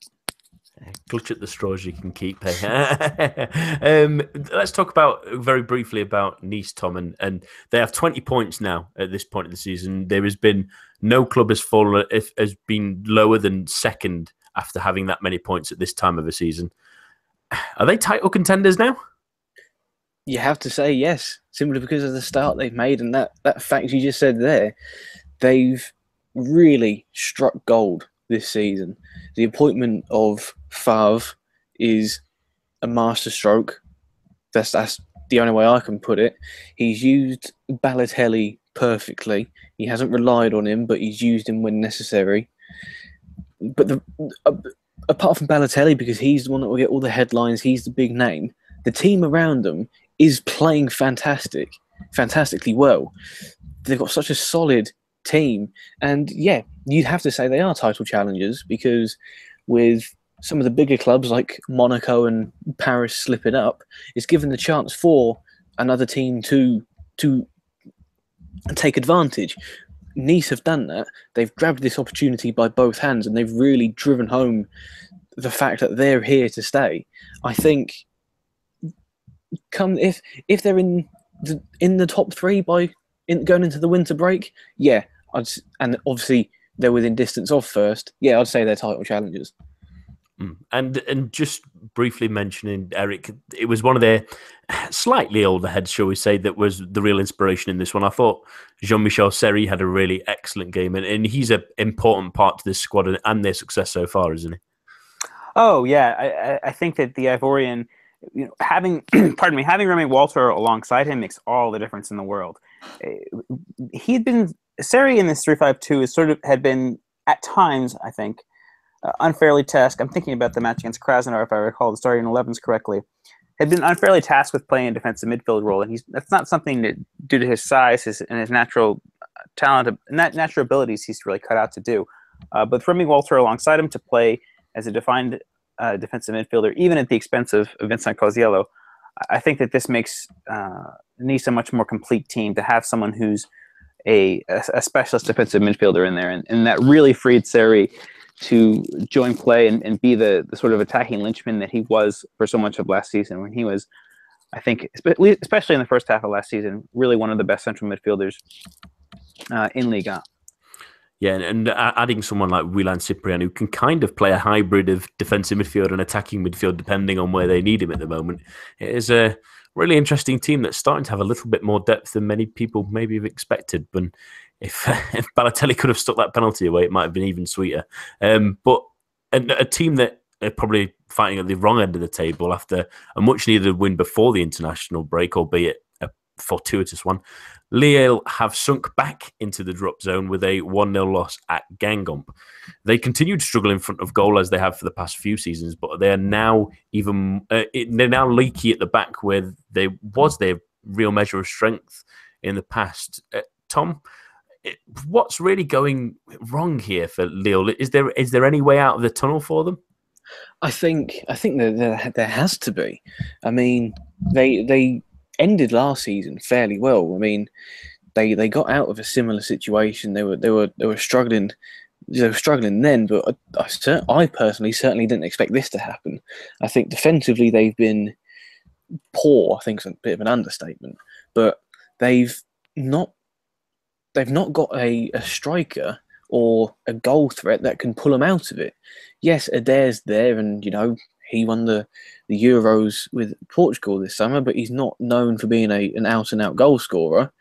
Clutch at the straws you can keep. Hey? (laughs) um, let's talk about very briefly about Nice, Tom, and, and they have 20 points now at this point of the season. There has been no club has fallen if has been lower than second after having that many points at this time of the season. Are they title contenders now? You have to say yes, simply because of the start they've made and that, that fact you just said there. They've really struck gold this season. The appointment of Favre is a masterstroke. That's that's the only way I can put it. He's used Balotelli perfectly. He hasn't relied on him, but he's used him when necessary. But the, uh, apart from Balotelli, because he's the one that will get all the headlines, he's the big name. The team around them is playing fantastic, fantastically well. They've got such a solid team, and yeah, you'd have to say they are title challengers because with some of the bigger clubs like Monaco and Paris slipping up, it's given the chance for another team to to take advantage. Nice have done that. They've grabbed this opportunity by both hands and they've really driven home the fact that they're here to stay. I think come if if they're in the, in the top three by in, going into the winter break, yeah, I'd, and obviously they're within distance of first. Yeah, I'd say they're title challengers. Mm. And and just briefly mentioning Eric, it was one of their slightly older heads, shall we say, that was the real inspiration in this one. I thought Jean Michel Seri had a really excellent game, and, and he's an important part to this squad and, and, their success so far, isn't he? Oh yeah, I, I think that the Ivorian, you know, having (clears throat) pardon me, having Remy Walter alongside him makes all the difference in the world. Eh, he'd been Seri in this three five two is sort of had been at times, I think uh, unfairly tasked. I'm thinking about the match against Krasnodar, if I recall the starting 11s correctly. Had been unfairly tasked with playing a defensive midfield role, and he's that's not something that, due to his size his, and his natural uh, talent, natural abilities, he's really cut out to do. Uh, but Remy Walter alongside him to play as a defined uh, defensive midfielder, even at the expense of, Vincent Koziello, I think that this makes uh, Nice a much more complete team to have someone who's a, a, specialist defensive midfielder in there, and, and that really freed Seri to join play and, and be the, the sort of attacking linchpin that he was for so much of last season when he was, I think, especially in the first half of last season, really one of the best central midfielders uh, in Liga. Yeah, and, adding someone like Wylan Cyprien who can kind of play a hybrid of defensive midfield and attacking midfield depending on where they need him at the moment. It is a really interesting team that's starting to have a little bit more depth than many people maybe have expected. But if (laughs) if Balotelli could have stuck that penalty away, it might have been even sweeter. Um, but a, a, team that are probably fighting at the wrong end of the table after a much needed win before the international break, albeit fortuitous one. Lille have sunk back into the drop zone with a 1 0 loss at Guingamp. They continue to struggle in front of goal as they have for the past few seasons, but they're now even uh, they're now leaky at the back where they was their real measure of strength in the past. Uh, Tom, what's really going wrong here for Lille? Is there is there any way out of the tunnel for them? I think I think that there, there has to be. I mean, they they ended last season fairly well. I mean, they they got out of a similar situation. They were they were they were struggling. They were struggling then, but I, I, I personally certainly didn't expect this to happen. I think defensively they've been poor. I think it's a bit of an understatement, but they've not they've not got a, a striker or a goal threat that can pull them out of it. Yes, Eder's there, and you know he won the, the Euros with Portugal this summer, but he's not known for being a an out and out goal scorer.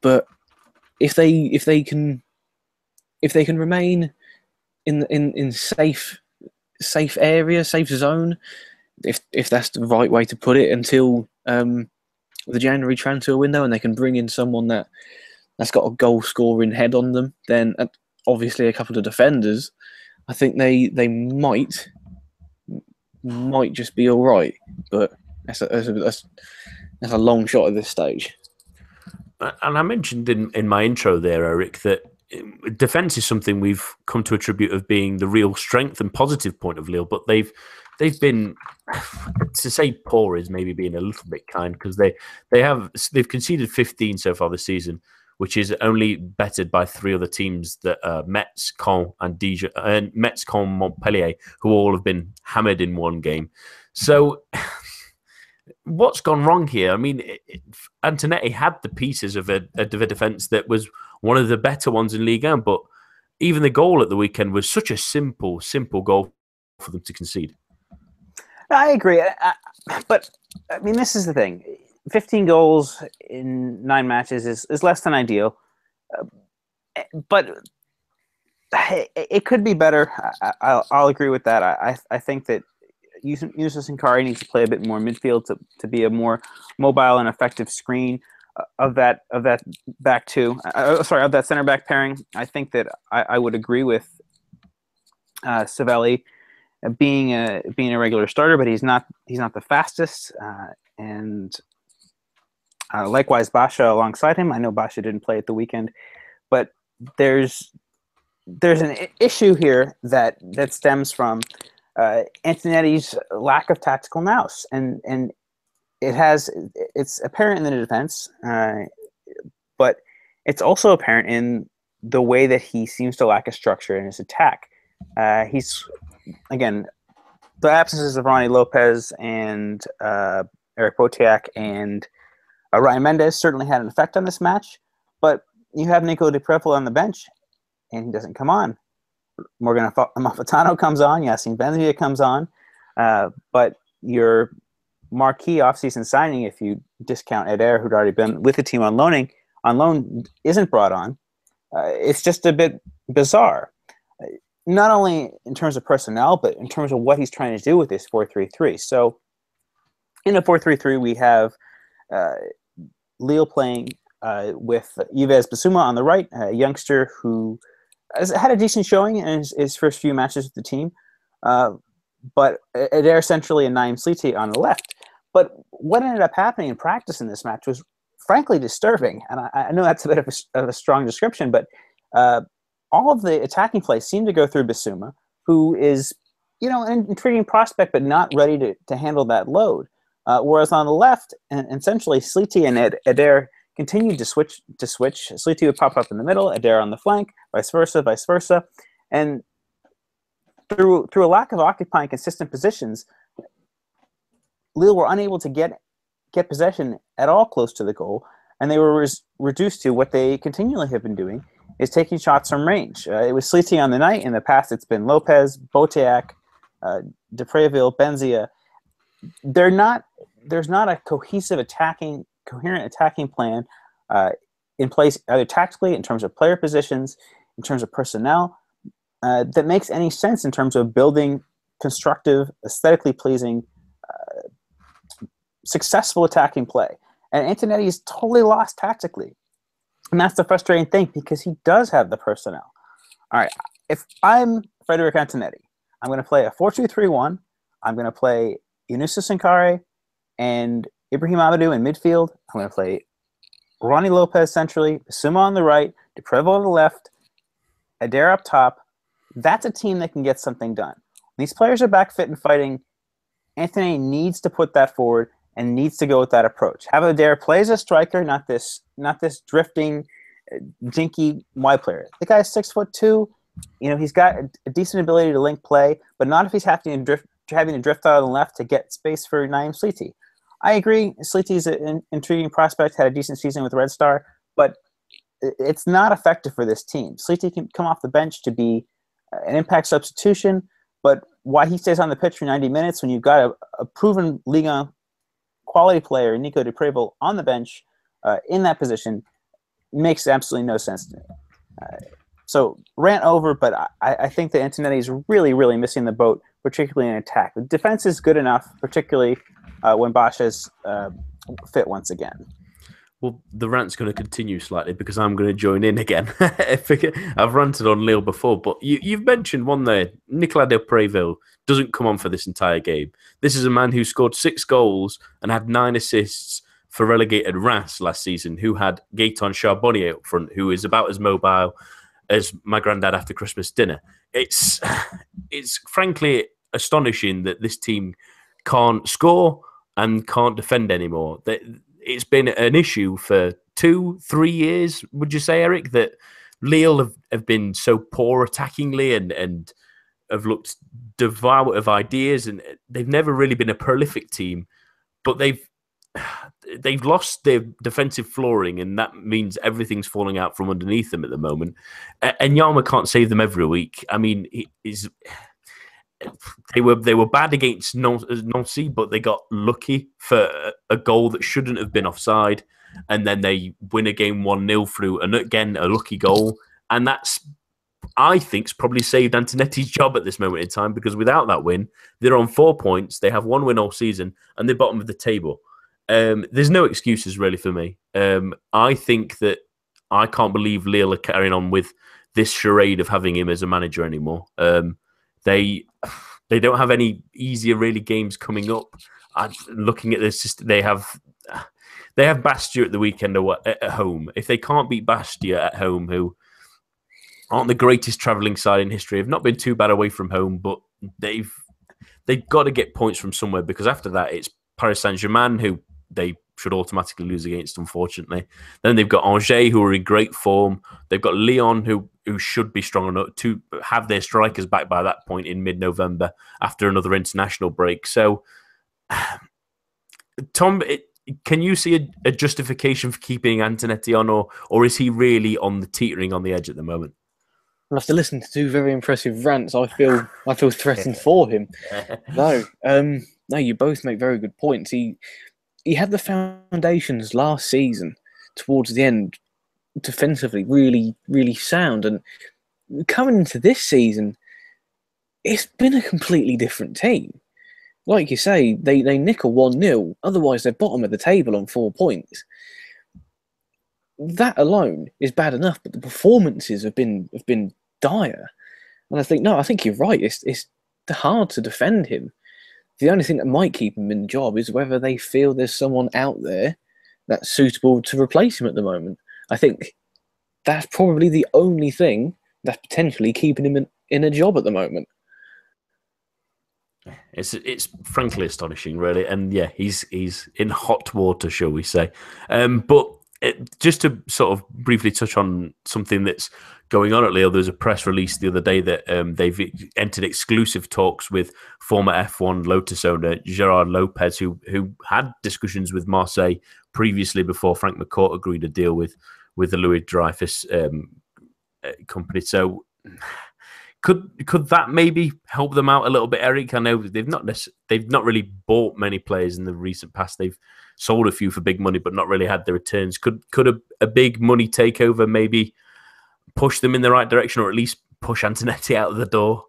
But if they if they can if they can remain in in in safe safe area, safe zone, if if that's the right way to put it, until um, the January transfer window, and they can bring in someone that that's got a goal scoring head on them, then obviously a couple of defenders, I think they they might might just be all right. But that's a, that's a, that's, that's a long shot at this stage. and I mentioned in, in my intro there, Eric, that um, defense is something we've come to attribute of being the real strength and positive point of Lille, but they've they've been (sighs) to say poor is maybe being a little bit kind because they they have they've conceded 15 so far this season, which is only bettered by three other teams that uh, Metz, Caen, and Dijon, and Metz, Caen, Montpellier, who all have been hammered in one game. So. (sighs) what's gone wrong here? I mean, it, Antonetti had the pieces of a, of a, defence that was one of the better ones in Ligue 1, but even the goal at the weekend was such a simple, simple goal for them to concede. I agree, I, but I mean, this is the thing: fifteen goals in nine matches is, is less than ideal, uh, but it, it, could be better. I, will agree with that. I, I think that Youssouf Sankharé needs to play a bit more midfield to, to be a more mobile and effective screen uh, of that of that back two. Uh, sorry, of that center back pairing. I think that I, I would agree with uh, Civelli being a being a regular starter, but he's not he's not the fastest, uh, and uh, likewise Basha alongside him. I know Basha didn't play at the weekend, but there's there's an issue here that that stems from uh, Antonetti's lack of tactical nous, and and it has it's apparent in the defense, uh, but it's also apparent in the way that he seems to lack a structure in his attack. Uh, he's again, the absences of Rony Lopes and uh, Éric Bauthéac and uh, Ryan Mendes certainly had an effect on this match. But you have Nico de Préville on the bench, and he doesn't come on. Morgan (laughs) Amalfitano comes on. Yacine Benzia comes on. Uh, but your marquee offseason signing, if you discount Eder, who'd already been with the team on loaning, on loan, isn't brought on. Uh, it's just a bit bizarre not only in terms of personnel, but in terms of what he's trying to do with this 4-3-3. So in a 4-3-3, we have uh, Lille playing uh, with Yves Bissouma on the right, a youngster who has had a decent showing in his, his first few matches with the team. Uh, but Eder essentially and Naim Sliti on the left. But what ended up happening in practice in this match was frankly disturbing. And I, I know that's a bit of a, of a strong description, but uh, all of the attacking plays seem to go through Bissouma, who is, you know, an intriguing prospect, but not ready to, to handle that load. Uh, whereas on the left, and essentially Sliti and Ed, Eder continued to switch to switch. Sliti would pop up in the middle, Eder on the flank, vice versa, vice versa, and through through a lack of occupying consistent positions, Lille were unable to get get possession at all close to the goal, and they were reduced to what they continually have been doing, is taking shots from range. Uh, it was Sliti on the night. In the past, it's been Lopes, Bauthéac, uh, de Préville, Benzia. They're not. There's not a cohesive attacking, coherent attacking plan uh, in place, either tactically, in terms of player positions, in terms of personnel, uh, that makes any sense in terms of building constructive, aesthetically pleasing, uh, successful attacking play. And Antonetti is totally lost tactically. And that's the frustrating thing because he does have the personnel. All right, if I'm Frederic Antonetti, I'm going to play a 4 2 3 1. I'm going to play Youssouf Sankharé and Ibrahim Amadou in midfield. I'm going to play Rony Lopes centrally, Suma on the right, de Préville on the left, Eder up top. That's a team that can get something done. When these players are back fit and fighting. Anthony needs to put that forward and needs to go with that approach. Have Eder play as a striker, not this not this drifting, uh, jinky wide player. The guy's six foot two. You know, he's got a, decent ability to link play, but not if he's having to drift, having to drift out on the left to get space for Naim Sliti. I agree. Sliti is an intriguing prospect, had a decent season with Red Star, but it's not effective for this team. Sliti can come off the bench to be uh, an impact substitution, but why he stays on the pitch for 90 minutes when you've got a, a proven Liga quality player, Nico Preville, on the bench uh, in that position makes absolutely no sense to me. Uh, so rant over, but I, I think that Antonetti is really, really missing the boat, particularly in attack. The defense is good enough, particularly uh, when Basha's uh, fit once again. Well, the rant's going to continue slightly because I'm going to join in again. (laughs) I've ranted on Lille before, but you, have mentioned one there. Nicolas de Préville doesn't come on for this entire game. This is a man who scored six goals and had nine assists for relegated Reims last season, who had Gaetan Charbonnier up front, who is about as mobile as my granddad after Christmas dinner. It's (sighs) it's frankly astonishing that this team can't score and can't defend anymore. That it's been an issue for two, three years, would you say, Eric, that Lille have, have been so poor attackingly and, and have looked devout of ideas and they've never really been a prolific team, but they've they've lost their defensive flooring, and that means everything's falling out from underneath them at the moment. Enyeama can't save them every week. I mean, he's they were they were bad against uh, Nancy, but they got lucky for a goal that shouldn't have been offside, and then they win a game one 0 through, and again a lucky goal, and that's I think's probably saved Antonetti's job at this moment in time because without that win, they're on four points. They have one win all season, and they're bottom of the table. Um, there's no excuses really for me. Um, I think that I can't believe Lille are carrying on with this charade of having him as a manager anymore. Um, they they don't have any easier really games coming up. I'm looking at this, they have they have Bastia at the weekend at home. If they can't beat Bastia at home, who aren't the greatest travelling side in history, have not been too bad away from home, but they've they've got to get points from somewhere because after that it's Paris Saint Germain who they should automatically lose against, unfortunately. Then they've got Angers, who are in great form. They've got Lyon, who who should be strong enough to have their strikers back by that point in mid-November after another international break. So, (sighs) Tom, it, can you see a, a, justification for keeping Antonetti on, or or is he really on the teetering on the edge at the moment? After listening to two very impressive rants, I feel I feel threatened for him. (laughs) No, um, no, you both make very good points. He he had the foundations last season towards the end defensively really, really sound. And coming into this season, it's been a completely different team. Like you say, they, they nick a 1 0, otherwise, they're bottom of the table on four points. That alone is bad enough, but the performances have been have been dire. And I think, no, I think you're right. It's, it's hard to defend him the only thing that might keep him in the job is whether they feel there's someone out there that's suitable to replace him at the moment. I think that's probably the only thing that's potentially keeping him in, in a job at the moment. It's it's frankly astonishing, really, and yeah, he's he's in hot water, shall we say? Um, but it, just to sort of briefly touch on something that's going on at Lille, there was a press release the other day that um, they've entered exclusive talks with former F1 Lotus owner Gerard Lopez, who who had discussions with Marseille previously before Frank McCourt agreed a deal with with the Louis Dreyfus um, uh, company. So. Could could that maybe help them out a little bit, Eric? I know they've not they've not really bought many players in the recent past. They've sold a few for big money, but not really had the returns. Could could a, a big money takeover maybe push them in the right direction, or at least push Antonetti (laughs) out of the door?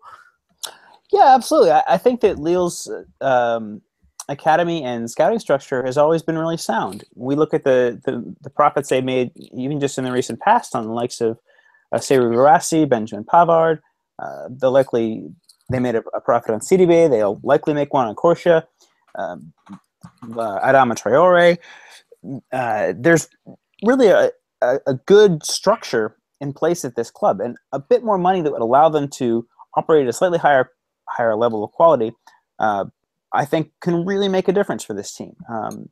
Yeah, absolutely. I, I think that Lille's um, academy and scouting structure has always been really sound. We look at the, the, the profits they made even just in the recent past on the likes of uh, Serhou Guirassy, Benjamin Pavard. Uh, they'll likely they made a, a, profit on Sidibé. They'll likely make one on Corchia. Um, uh, Adama Traore. Uh, there's really a, a, a, good structure in place at this club and a bit more money that would allow them to operate at a slightly higher higher level of quality, uh, I think can really make a difference for this team. Um,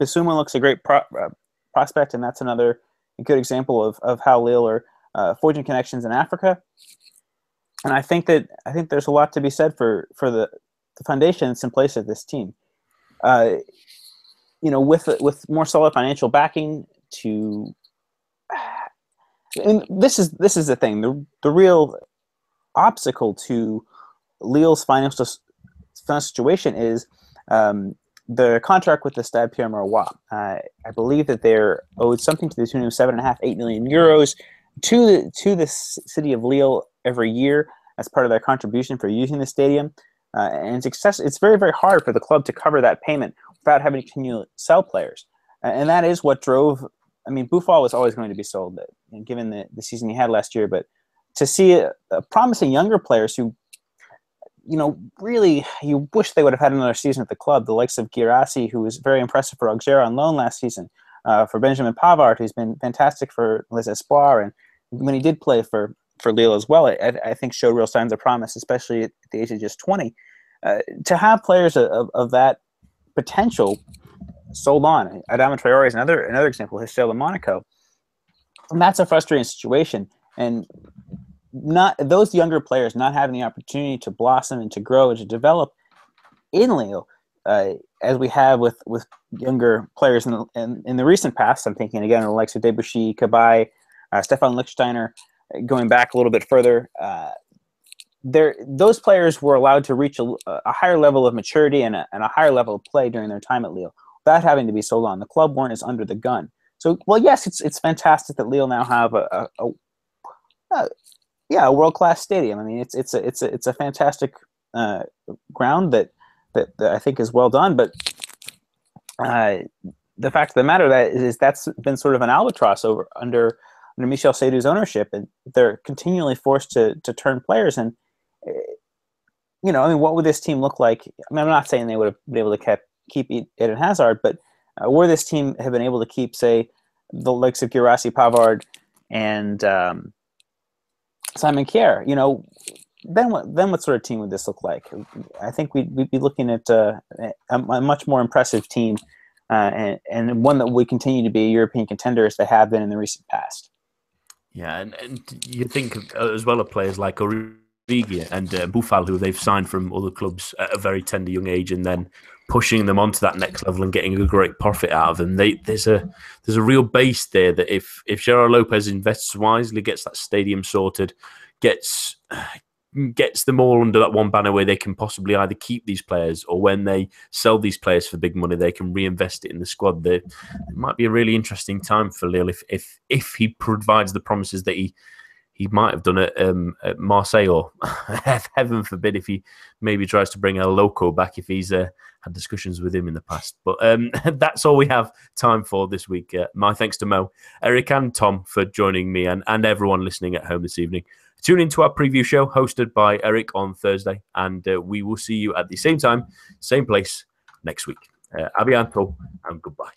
Bissouma looks a great pro- uh, prospect, and that's another good example of, of how Lille are uh, forging connections in Africa. And I think that I think there's a lot to be said for for the, the foundation that's in place of this team. Uh, you know, with with more solid financial backing to and this is this is the thing the the real obstacle to Lille's financial situation is um, the contract with the Stade Pierre Mauroy. Uh, I believe that they're owed something to the tune of seven and a half, eight million euros to the to the city of Lille every year as part of their contribution for using the stadium. Uh, and it's, access- it's very very hard for the club to cover that payment without having to continue sell players. And that is what drove I mean, Boufal was always going to be sold, given the, the season he had last year. But to see a, a promising younger players who you know, really, you wish they would have had another season at the club. The likes of Guirassy, who was very impressive for Auxerre on loan last season, uh, for Benjamin Pavard, who's been fantastic for Les Espoirs, and when he did play for for Lille as well, I, I think showed real signs of promise, especially at the age of just 20. Uh, to have players of, of that potential sold on, Adama Traore is another another example, his sale to Monaco. And that's a frustrating situation. And not those younger players not having the opportunity to blossom and to grow and to develop in Lille, uh, as we have with with younger players in the in, in the recent past. I'm thinking again of the likes of Debuchy, Cabaye, uh, Stephan Lichtsteiner, going back a little bit further. Uh, there, those players were allowed to reach a, a higher level of maturity and a, and a, higher level of play during their time at Lille without having to be sold on. The club weren't as under the gun. So, well, yes, it's it's fantastic that Lille now have a, a, a yeah, a world class stadium. I mean, it's it's a it's a it's a fantastic uh, ground that, that, that I think is well done. But uh, the fact of the matter that is that's been sort of an albatross over under under Michel Seydoux's ownership, and they're continually forced to to turn players. And uh, you know, I mean, what would this team look like? I mean, I'm not saying they would have been able to keep keep Eden Hazard, but uh, where this team have been able to keep, say, the likes of Guirassy Pavard and um, Simon Kjær, you know, then what? Then what sort of team would this look like? I think we'd, we'd be looking at uh, a, a, much more impressive team, uh, and, and one that would continue to be a European contender as they have been in the recent past. Yeah, and, and you think uh, as well of players like Origi and uh, Boufal, who they've signed from other clubs at a very tender young age, and then pushing them onto that next level and getting a great profit out of them. They, there's a there's a real base there that if if Gerard Lopez invests wisely, gets that stadium sorted, gets gets them all under that one banner where they can possibly either keep these players or when they sell these players for big money, they can reinvest it in the squad. There, it might be a really interesting time for Lille if if if he provides the promises that he he might have done it um, at Marseille, or (laughs) heaven forbid if he maybe tries to bring El Loco back if he's uh, had discussions with him in the past. But um, (laughs) that's all we have time for this week. Uh, my thanks to Mo, Eric, and Tom for joining me and, and everyone listening at home this evening. Tune into our preview show hosted by Eric on Thursday, and uh, we will see you at the same time, same place next week. Uh, abianto and goodbye.